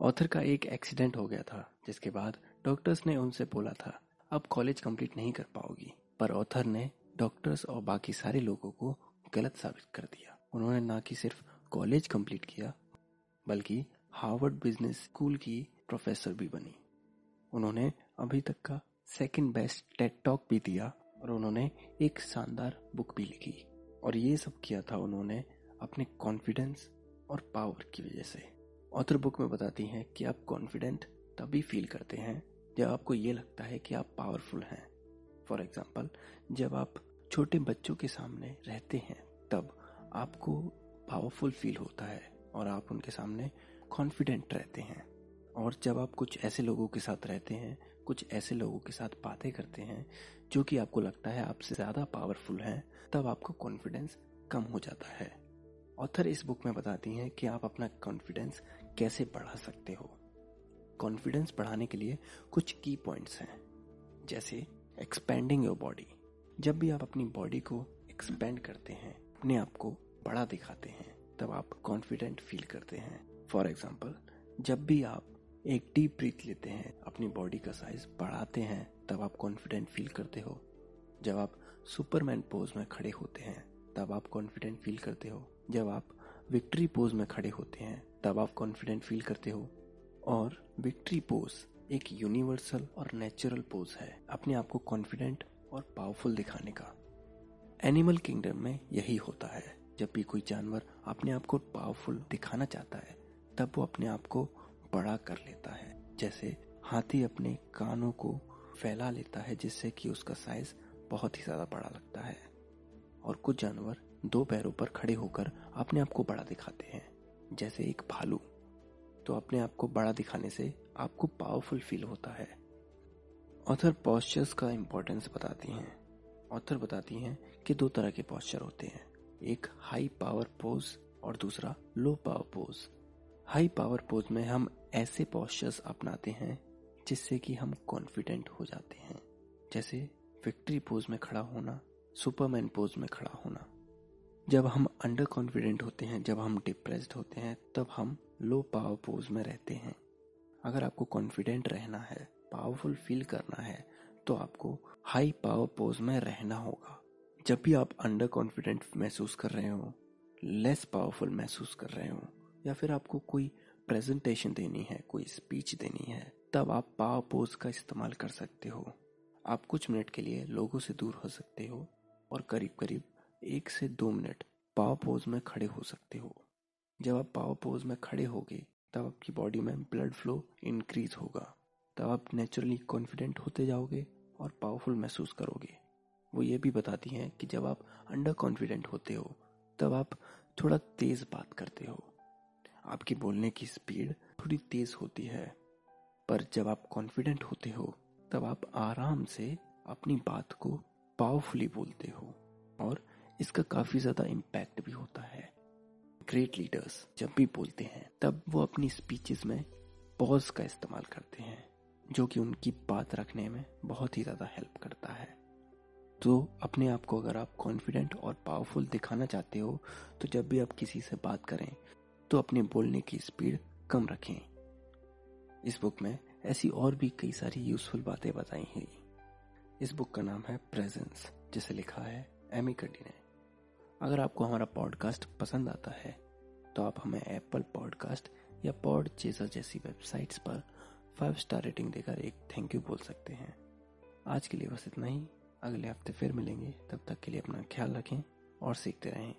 Author का एक accident हो गया था, जिसके बाद डॉक्टर्स ने उनसे बोला था, अब कॉलेज कंप्लीट नहीं कर पाओगी। पर ऑथर ने डॉक्टर्स और बाकी सारे लोगों को गलत साबित कर दिया। उन्होंने ना कि सिर्फ़ कॉलेज कंप्लीट किया, बल्कि हार्वर्ड बिज़नेस स्कूल की प्रोफेसर भी बनी। उन्होंने अभी तक का सेकंड बेस्ट टेट टॉक भी दिया और उन्होंने एक शानदार बुक भी लिखी। और ये सब किया था उन्होंने अपने कॉन्फिडेंस और पावर की वजह से। ऑथर बुक में बताती हैं कि आप कॉन्फिडेंट तभी फील करते हैं जब आपको ये लगता है कि आप पावरफुल हैं। फॉर एग्ज़ाम्पल जब आप छोटे बच्चों के सामने रहते हैं, तब आपको पावरफुल फील होता है और आप उनके सामने कॉन्फिडेंट रहते हैं। और जब आप कुछ ऐसे लोगों के साथ रहते हैं, कुछ ऐसे लोगों के साथ बातें करते हैं, जो कि आपको लगता है आपसे ज़्यादा पावरफुल हैं, तब आपका कॉन्फिडेंस कम हो जाता है। ऑथर इस बुक में बताती हैं कि आप अपना कॉन्फिडेंस कैसे बढ़ा सकते हो। कॉन्फिडेंस बढ़ाने के लिए कुछ की पॉइंट्स हैं, जैसे एक्सपेंडिंग योर बॉडी जब भी आप अपनी बॉडी को एक्सपेंड करते हैं, अपने आप को बड़ा दिखाते हैं, तब आप कॉन्फिडेंट फील करते हैं। फॉर एग्ज़ाम्पल जब भी आप एक डीप ब्रीथ लेते हैं, अपनी बॉडी का साइज़ बढ़ाते हैं, तब आप कॉन्फिडेंट फील करते हो। जब आप सुपरमैन पोज में खड़े होते हैं, तब आप कॉन्फिडेंट फील करते हो। जब आप विक्ट्री पोज में खड़े होते हैं, तब आप कॉन्फिडेंट फील करते हो। और विक्ट्री पोज एक यूनिवर्सल और नेचुरल पोज है, अपने आप को कॉन्फिडेंट और पावरफुल दिखाने का। एनिमल किंगडम में यही होता है। जब भी कोई जानवर अपने आप को पावरफुल दिखाना चाहता है, तब वो अपने आप को बड़ा कर लेता है। जैसे हाथी अपने कानों को फैला लेता है, जिससे कि उसका साइज़ बहुत ही ज़्यादा बड़ा लगता है। और कुछ जानवर दो पैरों पर खड़े होकर अपने आप को बड़ा दिखाते हैं, जैसे एक भालू। तो अपने आप को बड़ा दिखाने से आपको पावरफुल फील होता है। ऑथर पॉस्चर्स का इम्पोर्टेंस बताती हैं। ऑथर बताती हैं कि दो तरह के पॉस्चर होते हैं। एक हाई पावर पोज और दूसरा low power pose high power pose में हम ऐसे पॉस्चर्स अपनाते हैं जिससे कि हम कॉन्फिडेंट हो जाते हैं। जैसे विक्ट्री पोज में खड़ा होना सुपरमैन पोज में खड़ा होना। जब हम अंडर कॉन्फिडेंट होते हैं, जब हम डिप्रेस्ड होते हैं, तब हम लो पावर पोज में रहते हैं। अगर आपको कॉन्फिडेंट रहना है पावरफुल फील करना है तो आपको हाई पावर पोज में रहना होगा। जब भी आप अंडर कॉन्फिडेंट महसूस कर रहे हो लेस पावरफुल महसूस कर रहे हो, या फिर आपको कोई प्रेजेंटेशन देनी है, कोई स्पीच देनी है, तब आप पावर पोज का इस्तेमाल कर सकते हो। आप कुछ मिनट के लिए लोगों से दूर हो सकते हो और करीब करीब एक से दो मिनट पावर पोज में खड़े हो सकते हो। जब आप पावर पोज में खड़े होगे, तब आपकी बॉडी में ब्लड फ्लो इंक्रीज होगा। तब आप नेचुरली कॉन्फिडेंट होते जाओगे और पावरफुल महसूस करोगे। वो ये भी बताती हैं कि जब आप अंडर कॉन्फिडेंट होते हो, तब आप थोड़ा तेज बात करते हो। आपकी बोलने की स्पीड थोड़ी तेज होती है। पर जब आप कॉन्फिडेंट होते हो, तब आप आराम से अपनी बात को पावरफुली बोलते हो और इसका काफ़ी ज़्यादा इम्पैक्ट भी होता है। ग्रेट लीडर्स जब भी बोलते हैं, तब वो अपनी स्पीचेस में पॉज का इस्तेमाल करते हैं, जो कि उनकी बात रखने में बहुत ही ज़्यादा हेल्प करता है। तो अपने आप को अगर आप कॉन्फिडेंट और पावरफुल दिखाना चाहते हो तो जब भी आप किसी से बात करें तो अपने बोलने की स्पीड कम रखें। इस बुक में ऐसी और भी कई सारी यूजफुल बातें बताई हैं। इस बुक का नाम है प्रेजेंस जिसे लिखा है एमी कडी ने। अगर आपको हमारा पॉडकास्ट पसंद आता है तो आप हमें एप्पल पॉडकास्ट या पॉड चेजर जैसी वेबसाइट्स पर फाइव स्टार रेटिंग देकर एक थैंक यू बोल सकते हैं। आज के लिए बस इतना ही। अगले हफ़्ते फिर मिलेंगे। तब तक के लिए अपना ख्याल रखें और सीखते रहें।